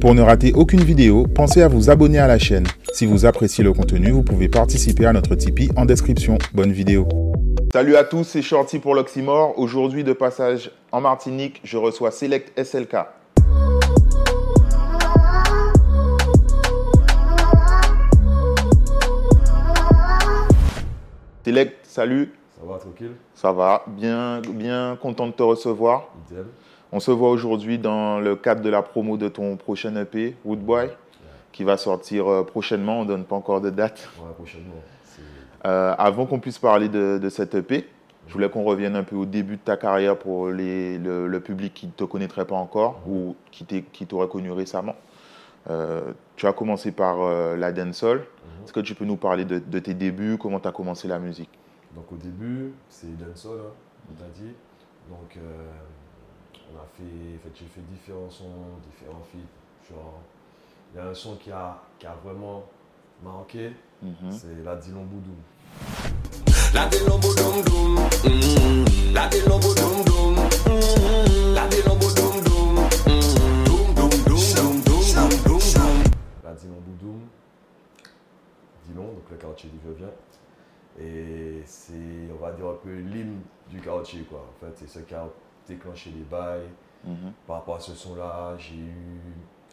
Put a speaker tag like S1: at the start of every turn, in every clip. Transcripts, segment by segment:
S1: Pour ne rater aucune vidéo, pensez à vous abonner à la chaîne. Si vous appréciez le contenu, vous pouvez participer à notre Tipeee en description. Bonne vidéo. Salut à tous, c'est Shorty pour l'Oxymore. Aujourd'hui, de passage en Martinique, je reçois Select SLK. Select, salut.
S2: Ça va, tranquille?
S1: Ça va, bien, bien content de te recevoir. On se voit aujourd'hui dans le cadre de la promo de ton prochain EP, Woodboy, qui va sortir euh, prochainement. On ne donne pas encore de date.
S2: Ouais, prochainement.
S1: Euh, avant qu'on puisse parler de, de cet EP, je voulais qu'on revienne un peu au début de ta carrière pour les- le, le public qui ne te connaîtrait pas encore ou qui t'aurait connu récemment. Euh, tu as commencé par euh, la dancehall. Est-ce que tu peux nous parler de, de tes débuts, comment tu as commencé la musique?
S2: Donc au début, c'est dancehall, hein, on t'a dit. Donc on a fait, fait j'ai fait différents sons, différents feats. Genre, il y a un son qui a, qui a vraiment marqué,
S1: mm -hmm.
S2: c'est la Dilon Boudoum.
S3: La Dilon Boudoum la Dilon la Dilon
S2: La Dilon donc le quartier d'où je viens. Et c'est, on va dire, un peu l'hymne du quartier, quoi. En fait, c'est ce qui a déclenché les bails.
S1: Mhm.
S2: par rapport à ce son-là, j'ai eu,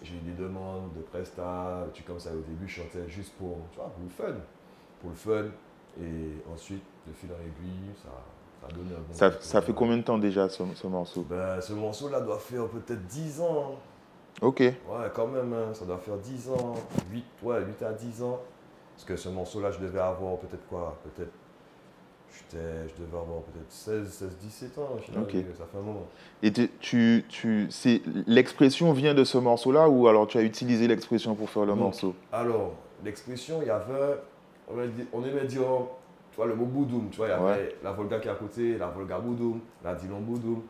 S2: j'ai eu des demandes de prestats, tu comme ça au début, je chantais juste pour, tu vois, pour le fun, pour le fun, et ensuite, de fil en aiguille, ça, ça a donné un bon...
S1: ça, ça fait combien de temps déjà ce, ce morceau?
S2: Ben, Ce morceau-là doit faire peut-être 10 ans,
S1: Ok,
S2: ouais, quand même, hein, ça doit faire 10 ans, 8, ouais, 8 à 10 ans, parce que ce morceau-là, je devais avoir peut-être quoi, peut-être, je devais avoir peut-être 16, 16, 17 ans, au final, ça fait un moment.
S1: Et tu, tu, tu- c'est l'expression vient de ce morceau-là ou alors tu as utilisé l'expression pour faire le morceau?
S2: Alors, l'expression, il y avait, on aimait dire, on aimait dire, tu vois, le mot boudoum, tu vois, il y avait
S1: Ouais.
S2: la Volga qui est à côté, la Volga boudoum, la Dilon boudoum.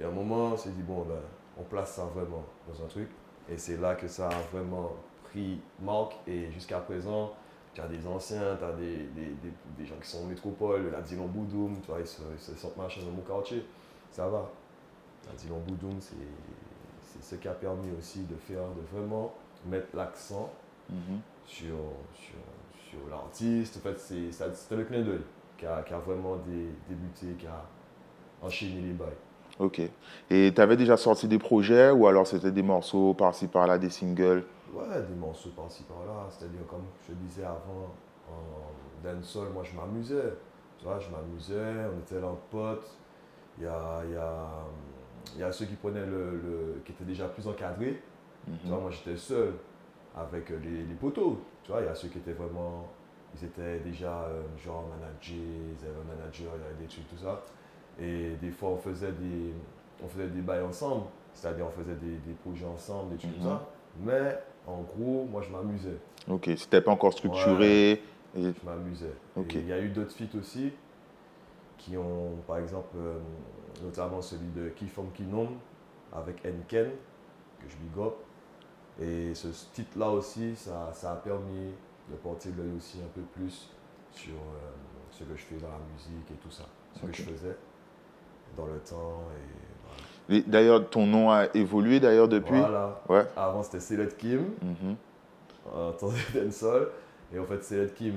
S2: Et à un moment, on s'est dit, bon, ben, on place ça vraiment dans un truc. Et c'est là que ça a vraiment pris marque. Et jusqu'à présent, tu as des anciens, tu as des, des, des, des gens qui sont en métropole, la Dilon boudoum, tu vois, ils se, ils se sentent machin dans mon quartier. Ça va. La Dilon boudoum, c'est ce qui a permis aussi de faire, de vraiment mettre l'accent
S1: Mhm.
S2: sur, sur, sur l'artiste. En fait, c'était le clin d'œil qui a, qui a vraiment dé- débuté, qui a enchaîné les bails.
S1: Ok. Et tu avais déjà sorti des projets ou alors c'était des morceaux par-ci par-là, des singles?
S2: Ouais, des morceaux par-ci par-là. C'est-à-dire, comme je disais avant, en dancehall, moi je m'amusais. Tu vois, je m'amusais, on était là en potes. Il y a, y, a, y a ceux qui prenaient le, le- qui étaient déjà plus encadrés. Tu vois, moi j'étais seul avec les, les poteaux. Tu vois, il y a ceux qui étaient vraiment. Ils étaient déjà euh, genre managers, ils avaient un manager, il y avait des trucs, tout ça. Et des fois, on faisait des, on faisait des bails ensemble. C'est-à-dire, on faisait des, des projets ensemble, des trucs, tout
S1: Mhm.
S2: ça. Mais en gros, moi je m'amusais.
S1: Ok, c'était pas encore structuré. et-
S2: Je m'amusais. Il y a eu d'autres feats aussi qui ont, par exemple, euh, notamment celui de Kifom Kinom avec Enken, que je big up. Et ce titre-là aussi, ça, ça a permis de porter l'œil aussi un peu plus sur euh, ce que je fais dans la musique et tout ça. Ce que je faisais dans le temps. Et
S1: D'ailleurs, ton nom a évolué d'ailleurs depuis.
S2: voilà.
S1: Ouais.
S2: Avant, c'était Selet Kim.
S1: Mhm.
S2: temps de dancehall. Et en fait, Ed Kim.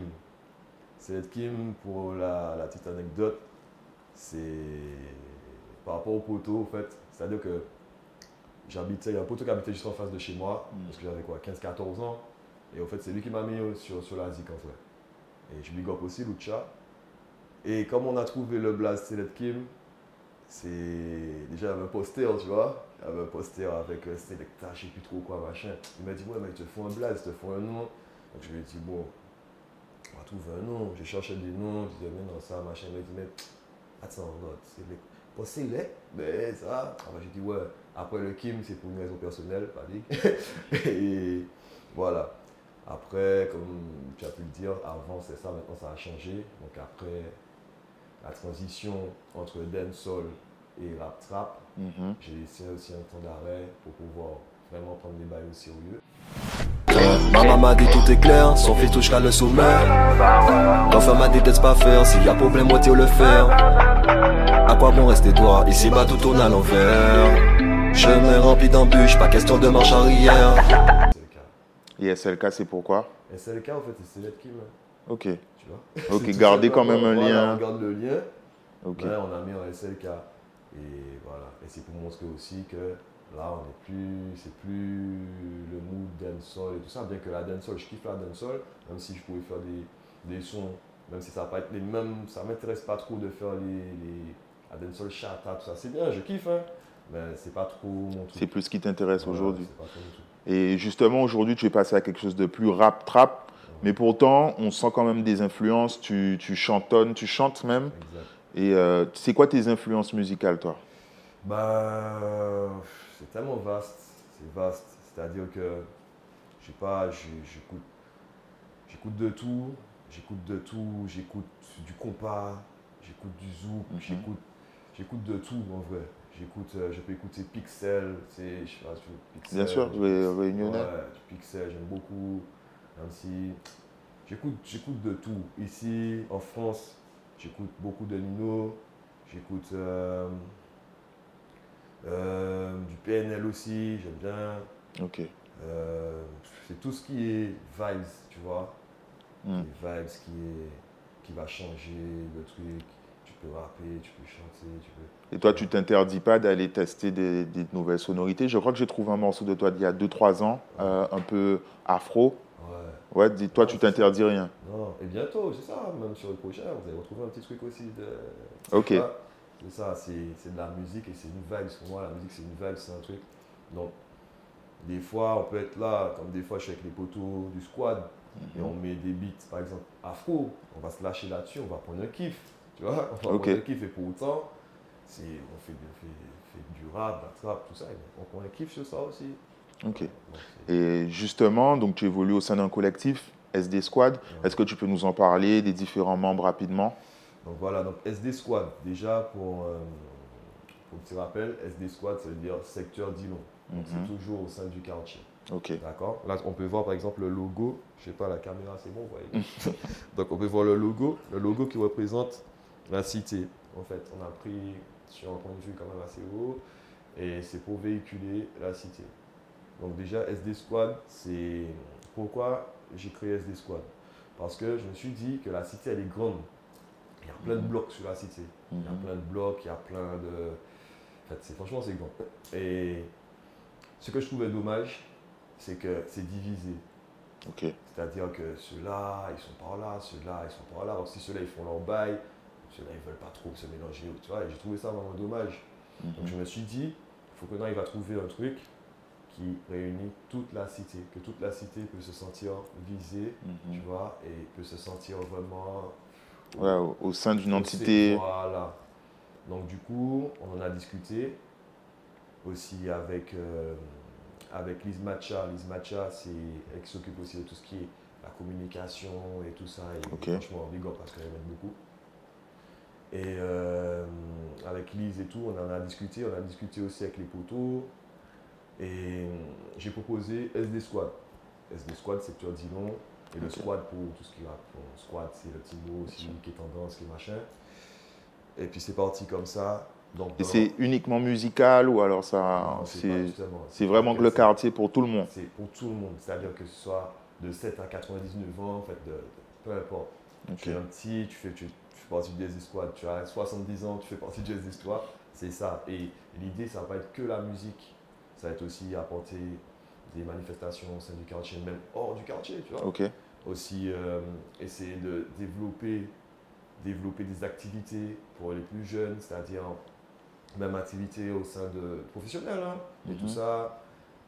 S2: Ed Kim, pour la, la petite anecdote, c'est par rapport au poteau, en fait. C'est-à-dire que j'habitais, il y a un poteau qui habitait juste en face de chez moi,
S1: Mm.
S2: parce que j'avais quoi, 15-14 ans. Et en fait, c'est lui qui m'a mis euh, sur, sur la zik en vrai. Et je big up aussi Lucha. Et comme on a trouvé le blast Selet Kim, c'est déjà il un poster, tu vois. Il avait un poster avec euh, Selecta, je sais plus trop quoi, machin. Il m'a dit, ouais, mais ils te font un blaze, ils te font un nom. Donc je lui ai dit, bon, on va trouver un nom. J'ai cherché des noms, je disais, mais non, ça, machin. Il m'a dit, mais attends, non, c'est. Bon, c'est les, mais ça. Alors j'ai dit, ouais, après le Kim, c'est pour une raison personnelle, pas dit. Et voilà. Après, comme tu as pu le dire, avant c'est ça, maintenant ça a changé. Donc après, la transition entre dancehall et rap trap,
S1: Mhm.
S2: j'ai laissé aussi un temps d'arrêt pour pouvoir vraiment prendre les bails au sérieux.
S4: Ma maman m'a dit tout est clair, son fils touche qu'à le sommet. L'enfant m'a dit laisse pas faire, s'il y a problème, moi le faire. À quoi bon rester toi, ici bas tout tourne à l'envers. Chemin rempli d'embûches, pas question de marche arrière.
S2: SLK.
S1: Et SLK, c'est pourquoi?
S2: SLK, en fait, c'est Select Kim. hein,
S1: Ok.
S2: Tu vois
S1: Ok, gardez quand même un
S2: voilà,
S1: lien.
S2: On garde le lien. Là, on a mis en SLK. Et voilà. Et c'est pour montrer aussi que là, on n'est plus. C'est plus le mood dancehall et tout ça. Bien que la dancehall, je kiffe la dancehall, même si je pouvais faire des, des sons, même si ça va pas être les mêmes. Ça m'intéresse pas trop de faire les. les la dancehall chata, tout ça. C'est bien, je kiffe, hein. Mais c'est pas trop mon truc.
S1: C'est plus ce qui t'intéresse
S2: Voilà,
S1: aujourd'hui. Et justement, aujourd'hui, tu es passé à quelque chose de plus rap-trap. Mais pourtant, on sent quand même des influences. Tu, tu chantonnes, tu chantes même.
S2: Exact.
S1: Et euh, c'est quoi tes influences musicales, toi?
S2: Bah, c'est tellement vaste, c'est vaste. C'est-à-dire que, je sais pas, j'écoute, j'écoute de tout, j'écoute de tout, j'écoute du compas, j'écoute du zouk,
S1: Mhm.
S2: j'écoute, j'écoute de tout en vrai. J'écoute, euh, je peux écouter Pixel, je sais pas, Pixel.
S1: Bien sûr, réunionnais.
S2: Ouais, du Pixel, j'aime beaucoup. Même si j'écoute, j'écoute de tout. Ici, en France, j'écoute beaucoup de Nino, j'écoute euh, euh, du PNL aussi, j'aime bien.
S1: Ok.
S2: Euh, c'est tout ce qui est vibes, tu vois.
S1: Hmm.
S2: Les vibes qui, est, qui va changer le truc. Tu peux rapper, tu peux chanter, tu peux.
S1: Et toi, tu t'interdis pas d'aller tester des, des nouvelles sonorités? Je crois que j'ai trouvé un morceau de toi d'il y a 2-3 ans, un peu afro.
S2: Ouais.
S1: Dis- toi, tu t'interdis rien.
S2: Non, et bientôt, c'est ça, même sur le prochain, vous allez retrouver un petit truc aussi de.
S1: Ok.
S2: C'est ça, c'est de la musique et c'est une vibe. Pour moi, la musique, c'est une vibe, c'est un truc. Donc, des fois, on peut être là, comme des fois, je suis avec les poteaux du squad et
S1: Mhm.
S2: on met des beats, par exemple, afro. On va se lâcher là-dessus, on va prendre un kiff. Tu vois On va prendre un kiff et pour autant, on fait, on fait, fait du rap, de la trap, tout ça. et on prend un kiff sur ça aussi.
S1: Ok. Et justement, donc tu évolues au sein d'un collectif, SD Squad. Est-ce que tu peux nous en parler, des différents membres rapidement?
S2: Donc voilà, donc SD Squad, déjà pour, euh, pour petit rappel, SD Squad, ça veut dire secteur d'Ilon. Donc
S1: Mhm.
S2: c'est toujours au sein du quartier.
S1: Ok.
S2: D'accord? Là, on peut voir par exemple le logo. Je sais pas, la caméra, c'est bon, vous voyez. Donc on peut voir le logo, le logo qui représente la cité. En fait, on a pris sur un point de vue quand même assez haut et c'est pour véhiculer la cité. Donc déjà, SD Squad, c'est pourquoi j'ai créé SD Squad. Parce que je me suis dit que la cité, elle est grande. Il y a plein de blocs sur la cité. Il y a
S1: Mhm.
S2: plein de blocs, il y a plein de... En fait, c'est, franchement, c'est grand. Et ce que je trouvais dommage, c'est que c'est divisé. C'est-à-dire que ceux-là, ils sont par là, ceux-là, ils sont par là. Alors si ceux-là, ils font leur bail, ceux-là, ils veulent pas trop se mélanger. Tu vois, et j'ai trouvé ça vraiment dommage. Donc
S1: Mhm.
S2: je me suis dit, il faut que là, il va trouver un truc qui réunit toute la cité, que toute la cité peut se sentir visée, tu
S1: Mhm.
S2: vois, et peut se sentir vraiment
S1: Ouais, au, au sein d'une
S2: on
S1: entité.
S2: Voilà. Donc du coup, on en a discuté aussi avec, euh, avec Liz Matcha. Liz Matcha, c'est elle qui s'occupe aussi de tout ce qui est la communication et tout ça. Et franchement, big up parce qu'elle m'aide beaucoup. Et euh, avec Liz et tout, on en a discuté. On a discuté aussi avec les poteaux. Et j'ai proposé SD Squad. SD Squad, secteur Dillon. Et le squad pour tout ce qui va. Bon, squad, c'est le petit mot aussi qui est tendance, qui est machin. Et puis c'est parti comme ça. Donc,
S1: Et c'est uniquement musical ou alors ça.
S2: C'est
S1: vraiment que le quartier pour tout le monde?
S2: C'est pour tout le monde. C'est-à-dire que ce soit de 7 à 99 ans, en fait, de, de- peu importe. Tu es un petit, tu fais, tu, tu fais partie du SD Squad. Tu as 70 ans, tu fais partie du SD Squad. C'est ça. Et l'idée, ça va pas être que la musique. Ça va être aussi apporter des manifestations au sein du quartier, même hors du quartier, tu vois aussi euh, essayer de développer, développer des activités pour les plus jeunes, c'est-à-dire même activité au sein de professionnels hein, et tout
S1: Mhm.
S2: ça.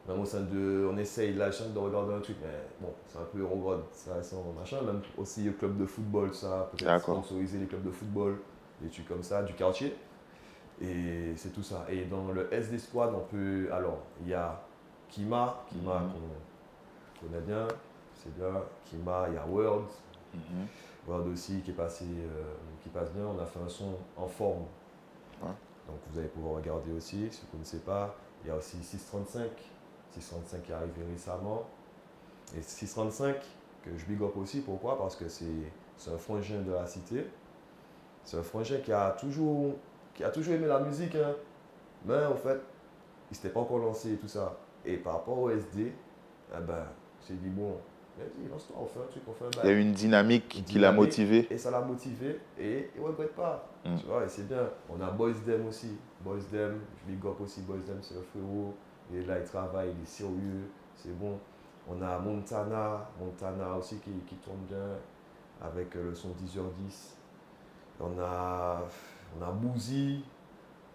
S2: Même au sein de. On essaye là, je de regarder un truc, mais bon, c'est un peu regarde, ça sans machin. Même aussi le club de football, ça, peut-être sponsoriser les clubs de football, des trucs comme ça, du quartier. Et c'est tout ça. Et dans le SD Squad, on peut. Alors, il y a Kima, Kima
S1: Mhm.
S2: qu'on connaît bien, c'est bien. Kima, il y a World,
S1: Mhm.
S2: World aussi qui est passé, euh, qui passe bien. On a fait un son en forme.
S1: Ouais.
S2: Donc vous allez pouvoir regarder aussi, si vous ne connaissez pas. Il y a aussi 635, 635 qui est arrivé récemment. Et 635, que je big up aussi, pourquoi? Parce que c'est un frangin de la cité. C'est un frangin qui a toujours, qui a toujours aimé la musique. hein. Mais en fait, il s'était pas encore lancé et tout ça. Et par rapport au SD, eh ben, j'ai dit, bon, vas-y, lance-toi, on fait un truc, on fait un
S1: Il y a
S2: bail.
S1: eu une dynamique qui l'a motivé.
S2: Et ça l'a motivé et il ne regrette pas.
S1: Mm.
S2: Tu vois, et c'est bien. On a Boys Dem aussi. Boys Dem, je big up aussi. Boys Dem, c'est le frérot. Il est là, il travaille, il est sérieux. C'est bon. On a Montana, Montana aussi qui, qui tourne bien avec euh, le son 10h10. On a, on a Bouzy.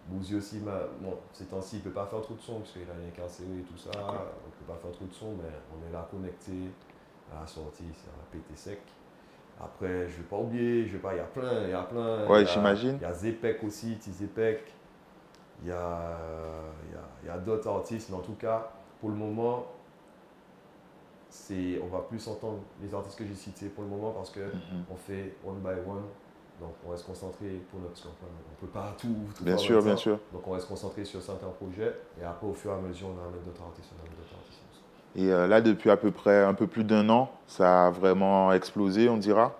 S2: Bouzy aussi, ma- bon, ces temps-ci, il ne peut pas faire trop de son parce qu'il a une incarcéré et tout ça. On ne peut pas faire trop de son, mais on est là connecté à la sortie, ça va péter sec. Après, je ne vais pas oublier, je vais pas, il y a plein, il y a plein.
S1: Ouais, j'imagine.
S2: Il y a Zepek aussi, T-Zepek. Il y a, il y a, il y a d'autres artistes, mais en tout cas, pour le moment, c'est, on va plus entendre les artistes que j'ai cités pour le moment parce que
S1: Mhm.
S2: on fait one by one. Donc on reste concentré pour notre parce on peut pas tout, tout
S1: Bien sûr, bien sûr.
S2: Donc on reste concentré sur certains projets et après au fur et à mesure on amène d'autres artistes, on amène d'autres artistes.
S1: Et euh, là, depuis à peu près un peu plus d'un an, ça a vraiment explosé, on dira.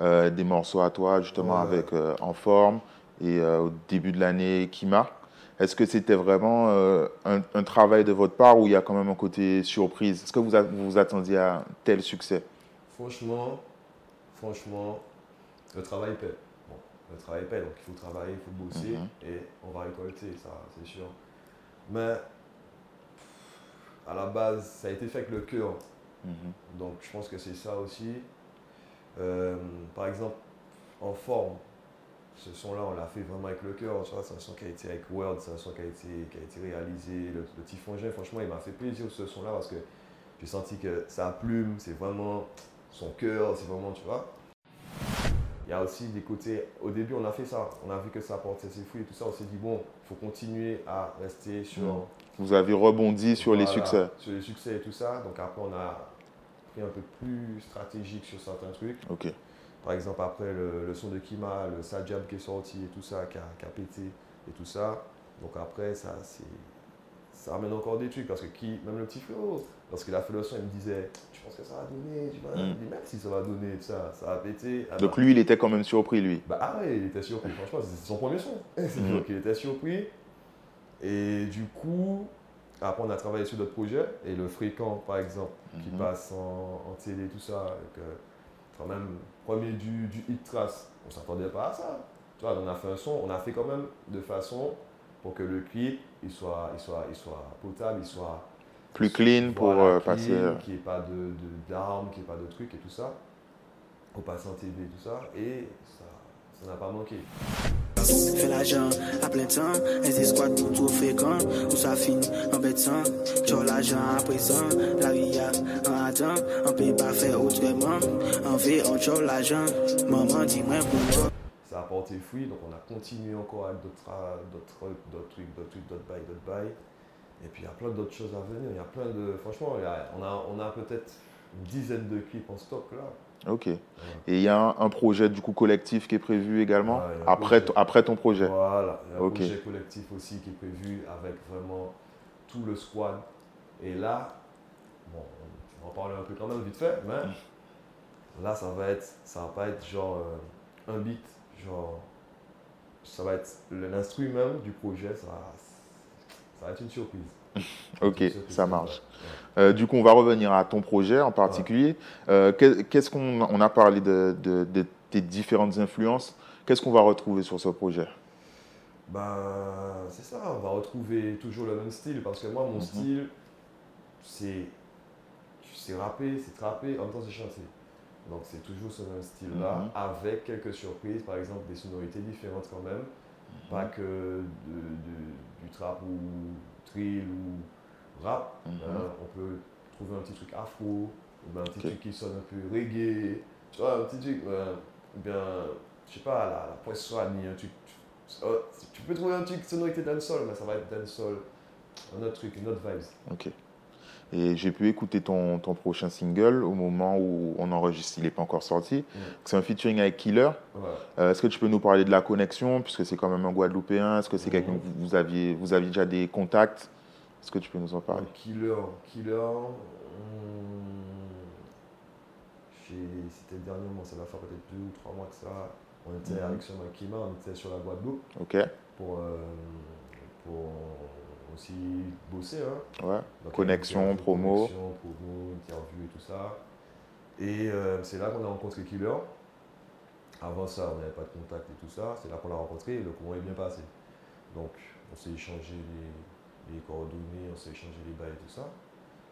S1: Euh, des morceaux à toi, justement,
S2: Ouais.
S1: avec euh, En Forme et euh, au début de l'année, Kima. Est-ce que c'était vraiment un, un travail de votre part ou il y a quand même un côté surprise? Est-ce que vous a- vous vous attendiez à tel succès?
S2: Franchement, franchement, le travail paie. Bon, le travail paie, donc il faut travailler, il faut bosser
S1: Mhm.
S2: et on va récolter, ça c'est sûr. Mais à la base, ça a été fait avec le cœur.
S1: Mhm.
S2: Donc je pense que c'est ça aussi. Euh, par exemple, en forme, ce son-là, on l'a fait vraiment avec le cœur. C'est un son qui a été avec Word, c'est un son qui a été, qui a été réalisé. Le, le frangin, franchement, il m'a fait plaisir ce son-là parce que j'ai senti que sa plume, c'est vraiment son cœur, c'est vraiment, tu vois. Il y a aussi des côtés. Au début, on a fait ça. On a vu que ça portait ses fruits et tout ça. On s'est dit, bon, il faut continuer à rester sur.
S1: Mhm. Vous avez rebondi sur les succès.
S2: Sur les succès et tout ça. Donc après, on a pris un peu plus stratégique sur certains trucs.
S1: Ok.
S2: Par exemple, après le, le son de Kima, le Sajab qui est sorti et tout ça, qui a, qui a pété et tout ça. Donc après, ça, c'est, ça amène encore des trucs parce que qui, même le petit frérot, lorsqu'il a fait le son, il me disait Tu penses que ça va donner Tu vois,
S1: Mm.
S2: Même si ça va donner, ça, ça va péter. Ah
S1: Donc
S2: bah,
S1: lui, il était quand même surpris, lui.
S2: bah, ah ouais, il était surpris. Franchement, c'est son premier son. Donc il était surpris. Et du coup, après, on a travaillé sur d'autres projets. Et le fréquent, par exemple, qui
S1: Mhm.
S2: passe en, en télé, tout ça, avec, euh, quand même, premier du, du hit trace, on s'attendait pas à ça. Tu vois, on a fait un son, on a fait quand même de façon pour que le clip, il soit, il soit, il soit potable, il soit
S1: Plus clean pour
S2: voilà,
S1: euh, passer. euh,
S2: Qu'il n'y ait pas d'armes, qu'il n'y ait pas de trucs et tout ça. Pour passer en TV et tout ça. Et ça ça n'a pas manqué.
S5: Fè l'ajan a plen tan Ez squad pou tou frekant Ou sa fin an bet san Tchou l'ajan a prezan La ria an atan An pe pa fè outreman An ve an tchou l'ajan Maman di mwen
S2: porté fruit, donc on a continué encore avec d'autres trucs, d'autres trucs, d'autres trucs, d'autres bails, d'autres bails. Et puis il y a plein d'autres choses à venir. Il y a plein de. Franchement, il y a- on a, on a peut-être une dizaine de clips en stock là.
S1: Ok. Et il y a un, un projet du coup collectif qui est prévu également
S2: Ouais,
S1: après,
S2: projet.
S1: après ton projet.
S2: Voilà, il y a un
S1: Ok.
S2: projet collectif aussi qui est prévu avec vraiment tout le squad. Et là, bon, on va en parler un peu quand même vite fait, mais là ça va être, ça va pas être genre euh, un beat, genre ça va être l'instru même du projet, ça va, ça va être une surprise.
S1: Ok,
S2: Une surprise,
S1: ça marche.
S2: Ouais.
S1: Euh, du coup, on va revenir à ton projet en particulier. Euh, qu'est- Qu'est-ce qu'on on a parlé de, de- de tes différentes influences. Qu'est-ce qu'on va retrouver sur ce projet?
S2: Ben, c'est ça, on va retrouver toujours le même style parce que moi, mon
S1: Mhm.
S2: style, c'est c'est rapper, c'est trapper, en même temps c'est chanter. Donc c'est toujours ce même style-là,
S1: Mhm.
S2: avec quelques surprises, par exemple des sonorités différentes quand même. Pas que de, de- du trap ou drill ou rap.
S1: Mhm.
S2: hein. on peut trouver un petit truc afro, ou bien un petit truc qui sonne un peu reggae. Tu vois, un petit truc, euh, bien, je sais pas, la, la poissonne, un truc. tu- oh, tu peux trouver un truc sonorité dancehall, mais ça va être dancehall. Un autre truc, une autre vibes.
S1: Ok. Et j'ai pu écouter ton, ton prochain single au moment où on enregistre, il n'est pas encore sorti. C'est un featuring avec Killer. Euh, Est-ce que tu peux nous parler de la connexion, puisque c'est quand même un Guadeloupéen? Est-ce que c'est quelqu'un que vous aviez, vous aviez déjà des contacts? Est-ce que tu peux nous en parler?
S2: Killer, killer. j'ai- C'était dernièrement, ça va faire peut-être deux ou trois mois que ça. On était
S1: Mhm.
S2: avec ce Kima, on était sur la Guadeloupe
S1: Ok.
S2: pour, euh, pour aussi bosser. Hein.
S1: Ouais.
S2: Donc,
S1: Connexion, promo.
S2: Connexion, promo, interview et tout ça. Et euh, c'est là qu'on a rencontré Killer. Avant ça, on n'avait pas de contact et tout ça. C'est là qu'on l'a rencontré et le courant est bien passé. Donc, on s'est échangé les, les coordonnées, on s'est échangé les bails et tout ça.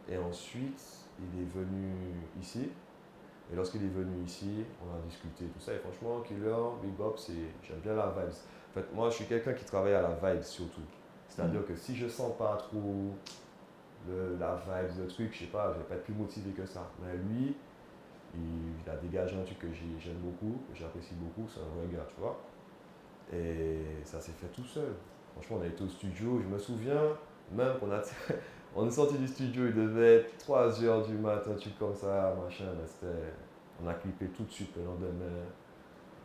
S2: Et ensuite, il est venu ici. Et lorsqu'il est venu ici, on a discuté tout ça. Et franchement, Killer, Big Bob, j'aime bien la vibe. En fait, moi, je suis quelqu'un qui travaille à la vibe surtout. C'est-à-dire que si je sens pas trop la vibe, le truc, je sais pas, je vais pas être plus motivé que ça. Mais lui, il, a dégagé un truc que j'ai- j'aime beaucoup, que j'apprécie beaucoup, c'est un vrai gars, tu vois. Et ça s'est fait tout seul. Franchement, on a été au studio, je me souviens même qu'on a. on est sorti du studio, il devait être 3h du matin, un truc comme ça, machin. mais on a clippé tout de suite le lendemain.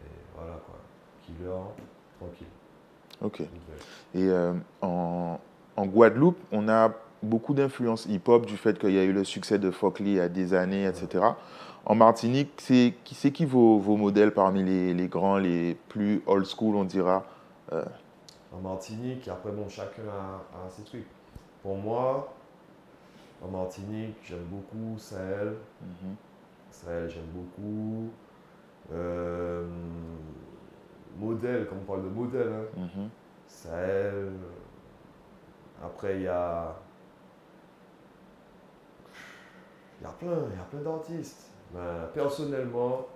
S2: Et voilà quoi. Killer, tranquille.
S1: Ok. Et euh, en, en Guadeloupe, on a beaucoup d'influence hip-hop du fait qu'il y a eu le succès de Fockley il y a des années, etc. En Martinique, c'est qui c'est qui vos, vos modèles parmi les, les grands, les plus old school, on dira
S2: en Martinique, après bon, chacun a, a ses trucs. Pour moi, en Martinique, j'aime beaucoup Sahel.
S1: Mhm.
S2: Sahel, j'aime beaucoup. Euh, modèle, comme on parle de modèle, hein.
S1: Mhm.
S2: Sahel. Après, il y a. Il y a plein, il y a plein d'artistes. Mais personnellement,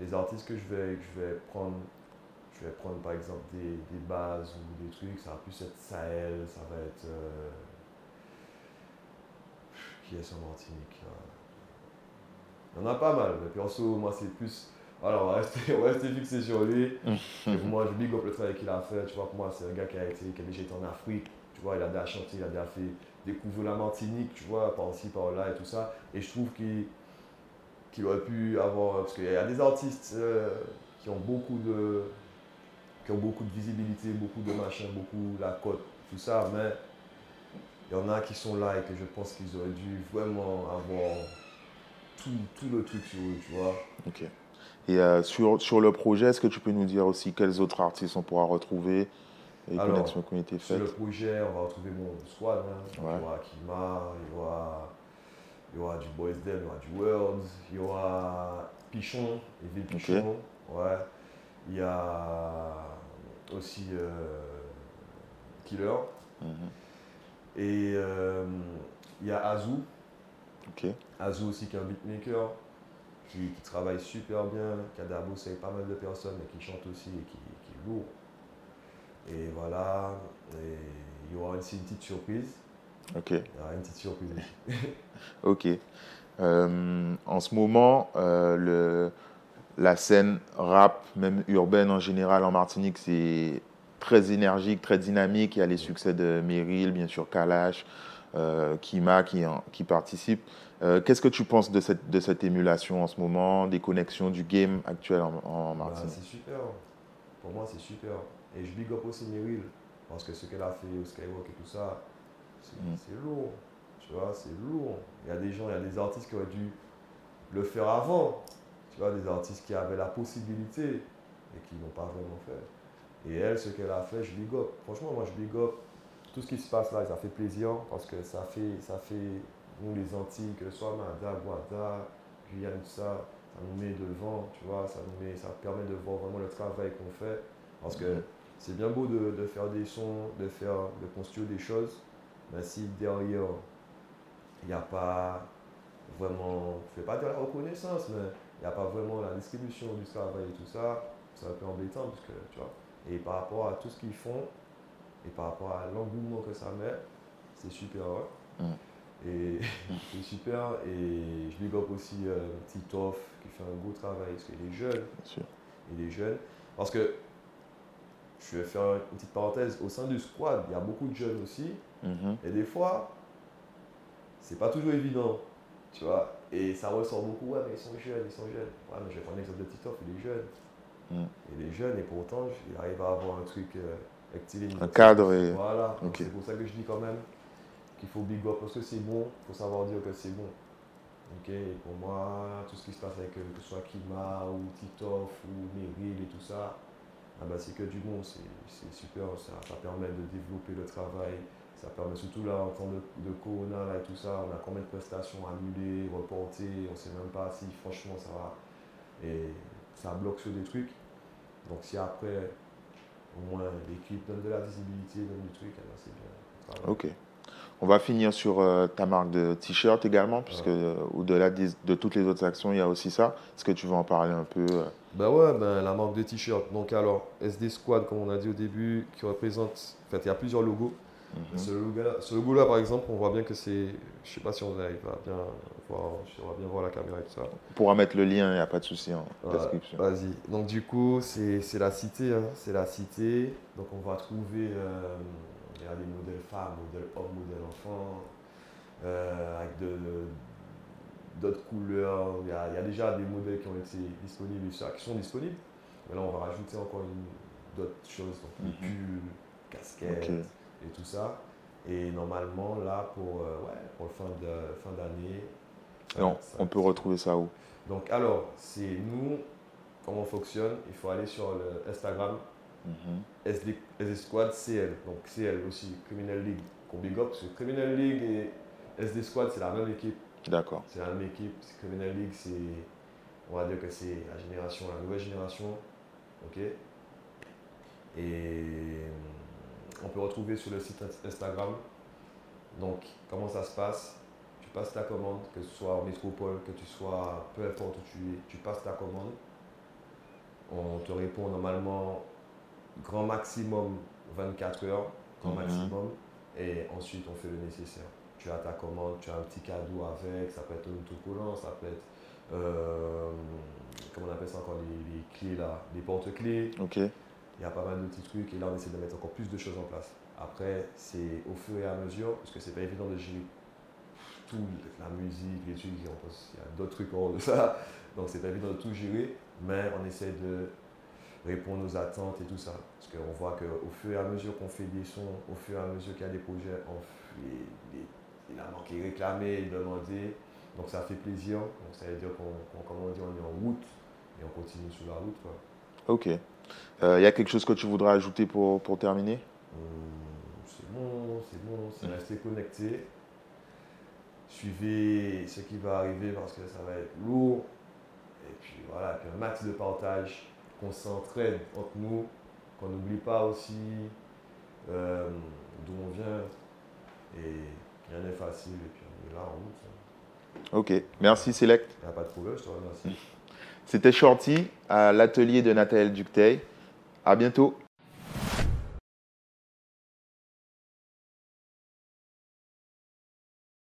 S2: les artistes que je vais, que je vais prendre, je vais prendre par exemple des, des bases ou des trucs, ça va plus être Sahel, ça va être. euh, Qui est sur Martinique là Il y en a pas mal, mais perso, moi c'est plus. Alors, on va rester, on va rester fixé sur lui. Et pour moi, je big up le travail qu'il a fait. Tu vois, pour moi, c'est un gars qui a, été, qui a déjà été en Afrique. Tu vois, il a déjà chanté, il a déjà fait découvrir la Martinique, tu vois, par-ci, par-là et tout ça. Et je trouve qu'il qu'il aurait pu avoir. Parce qu'il y a des artistes euh, qui ont beaucoup de qui ont beaucoup de visibilité, beaucoup de machin, beaucoup la côte, tout ça, mais il y en a qui sont là et que je pense qu'ils auraient dû vraiment avoir tout, tout le truc sur eux, tu vois.
S1: Ok. Et euh, sur, sur le projet, est-ce que tu peux nous dire aussi quels autres artistes on pourra retrouver et
S2: Alors,
S1: connexions qui ont été
S2: Sur
S1: faites?
S2: le projet, on va retrouver mon squad. hein.
S1: Ouais.
S2: Il y aura Kima, il y aura, il y aura du Boys Dem, il y aura du World, il y aura Pichon, Evil Pichon. Ouais. Il y a aussi euh, Killer.
S1: Mhm.
S2: Et euh, il y a Azou.
S1: Ok.
S2: Azou aussi qui est un beatmaker, qui, qui travaille super bien, qui a déjà bossé avec pas mal de personnes et qui chante aussi et qui, qui est lourd. Et voilà, et il y aura aussi une petite surprise.
S1: Ok.
S2: Il y aura une petite surprise aussi.
S1: Ok. Euh, en ce moment, euh, le, la scène rap, même urbaine en général en Martinique, c'est très énergique, très dynamique. Il y a les succès de Meryl, bien sûr Kalash, euh, Kima qui, en- qui participe. Euh, Qu'est-ce que tu penses de cette, de cette émulation en ce moment, des connexions du game actuel en, en
S2: Bah,
S1: Martinique?
S2: c'est super. Pour moi, c'est super. Et je big up aussi Meryl, parce que ce qu'elle a fait au Skywalk et tout ça, c'est
S1: Mm.
S2: c'est lourd. Tu vois, c'est lourd. Il y a des gens, il y a des artistes qui auraient dû le faire avant. Tu vois, des artistes qui avaient la possibilité et qui n'ont pas vraiment fait. Et elle, ce qu'elle a fait, je big up. Franchement, moi, je big up. Tout ce qui se passe là, ça fait plaisir parce que ça fait, ça fait nous les Antilles, que ce soit Mada, Guada, Guyane, tout ça, ça nous met devant, tu vois, ça nous ça permet de voir vraiment le travail qu'on fait. Parce que c'est bien beau de, faire des sons, de faire, de construire des choses, mais si derrière, il n'y a pas vraiment, je ne pas dire la reconnaissance, mais il n'y a pas vraiment la distribution du travail et tout ça, c'est un peu embêtant, tu vois. Et par rapport à tout ce qu'ils font, et par rapport à l'engouement que ça met, c'est super. hein.
S1: Mm.
S2: Et c'est super. Et je big up aussi euh, Titoff qui fait un beau travail, parce qu'il est jeune
S1: Bien sûr.
S2: il est jeune. Parce que, je vais faire une petite parenthèse, au sein du squad, il y a beaucoup de jeunes aussi.
S1: Mhm.
S2: Et des fois, c'est pas toujours évident, tu vois. Et ça ressort beaucoup, ouais, mais ils sont jeunes, ils sont jeunes. Ouais, mais je vais prendre l'exemple de Titoff, il est jeune.
S1: Mm.
S2: Il est jeune et pourtant, il arrive à avoir un truc euh.
S1: Un cadre et-
S2: Voilà, c'est pour ça que je dis quand même qu'il faut big up, parce que c'est bon, il faut savoir dire que c'est bon. Pour moi, tout ce qui se passe avec, euh, que ce soit Kima ou Titoff ou Meryl et tout ça, ah bah, c'est que du bon, c'est super, ça, permet de développer le travail, Ça permet surtout là, en temps de, de Corona et tout ça, on a combien de prestations annulées, reportées, on ne sait même pas si franchement ça va. Et ça bloque sur des trucs. Donc si après, au moins l'équipe donne de la visibilité, donne du truc, eh ben, c'est bien.
S1: Ok. On va finir sur euh, ta marque de t-shirt également, puisque euh, au-delà de toutes les autres actions, il y a aussi ça. Est-ce que tu veux en parler un peu euh,
S2: Ben ouais, ben la marque de t-shirt. Donc alors, SD Squad, comme on a dit au début, qui représente. En fait, il y a plusieurs logos.
S1: mhm.
S2: Ce logo-là, par exemple, on voit bien que c'est. Je sais pas si on arrive à bien voir, on va bien voir la caméra et tout ça.
S1: On pourra mettre le lien, il n'y a pas de souci en
S2: Voilà,
S1: description.
S2: Vas-y. Donc du coup, c'est c'est la cité. hein, C'est la cité. Donc on va trouver. Il y a des modèles femmes, modèles hommes, modèles enfants, euh, avec d'autres couleurs. Il y, a, il y a déjà des modèles qui ont été disponibles, qui sont disponibles. Mais là, on va rajouter encore d'autres choses, donc les
S1: Mhm.
S2: pulls, casquettes et tout ça. Et normalement, là, pour, euh, ouais, pour le fin fin d'année, ça-
S1: Et on,
S2: ça-
S1: on peut retrouver ça où?
S2: Donc alors, c'est nous, comment on fonctionne, il faut aller sur le Instagram
S1: Mhm.
S2: SD, SD Squad CL. Donc CL aussi, Criminal League, qu'on big up, parce que Criminal League et SD Squad, c'est la même équipe. D'accord. C'est la même équipe. Criminal League, c'est, on va dire que c'est la génération, la nouvelle génération. Ok? Et euh, on peut retrouver sur le site Instagram. Donc, comment ça se passe? Tu passes ta commande, que ce soit en métropole, que tu sois, peu importe où tu es, tu passes ta commande. On te répond normalement grand maximum 24 heures, grand
S1: Mhm.
S2: maximum. Et ensuite, on fait le nécessaire. Tu as ta commande, tu as un petit cadeau avec, ça peut être un autocollant, ça peut être, euh, comment on appelle ça encore, les, les clés là, les porte-clés.
S1: Ok.
S2: Il y a pas mal de petits trucs et là, on essaie de mettre encore plus de choses en place. Après, c'est au fur et à mesure, parce que c'est pas évident de gérer tout, la musique, les trucs, en il y a d'autres trucs hors de ça, donc c'est pas évident de tout gérer, mais on essaie de répondre aux attentes et tout ça. Parce qu'on voit qu'au fur et à mesure qu'on fait des sons, au fur et à mesure qu'il y a des projets, on fait des, il a manqué réclamer, demander, donc ça fait plaisir. Donc ça veut dire qu'on, on dit, on est en route et on continue sur la route. Quoi.
S1: Ok. Il y a quelque chose que tu voudrais ajouter pour, pour terminer?
S2: Hum, c'est bon, c'est bon, c'est rester connecté. Suivez ce qui va arriver parce que ça va être lourd. Et puis voilà, puis un max de partage, qu'on s'entraide entre nous, qu'on n'oublie pas aussi euh, d'où on vient. Et rien n'est facile, et puis on est là en route. hein.
S1: Ok. Merci Select.
S2: Il n'y a pas de problème, je te remercie.
S1: C'était Shorty à l'atelier de Nathalie Ducteil. À bientôt.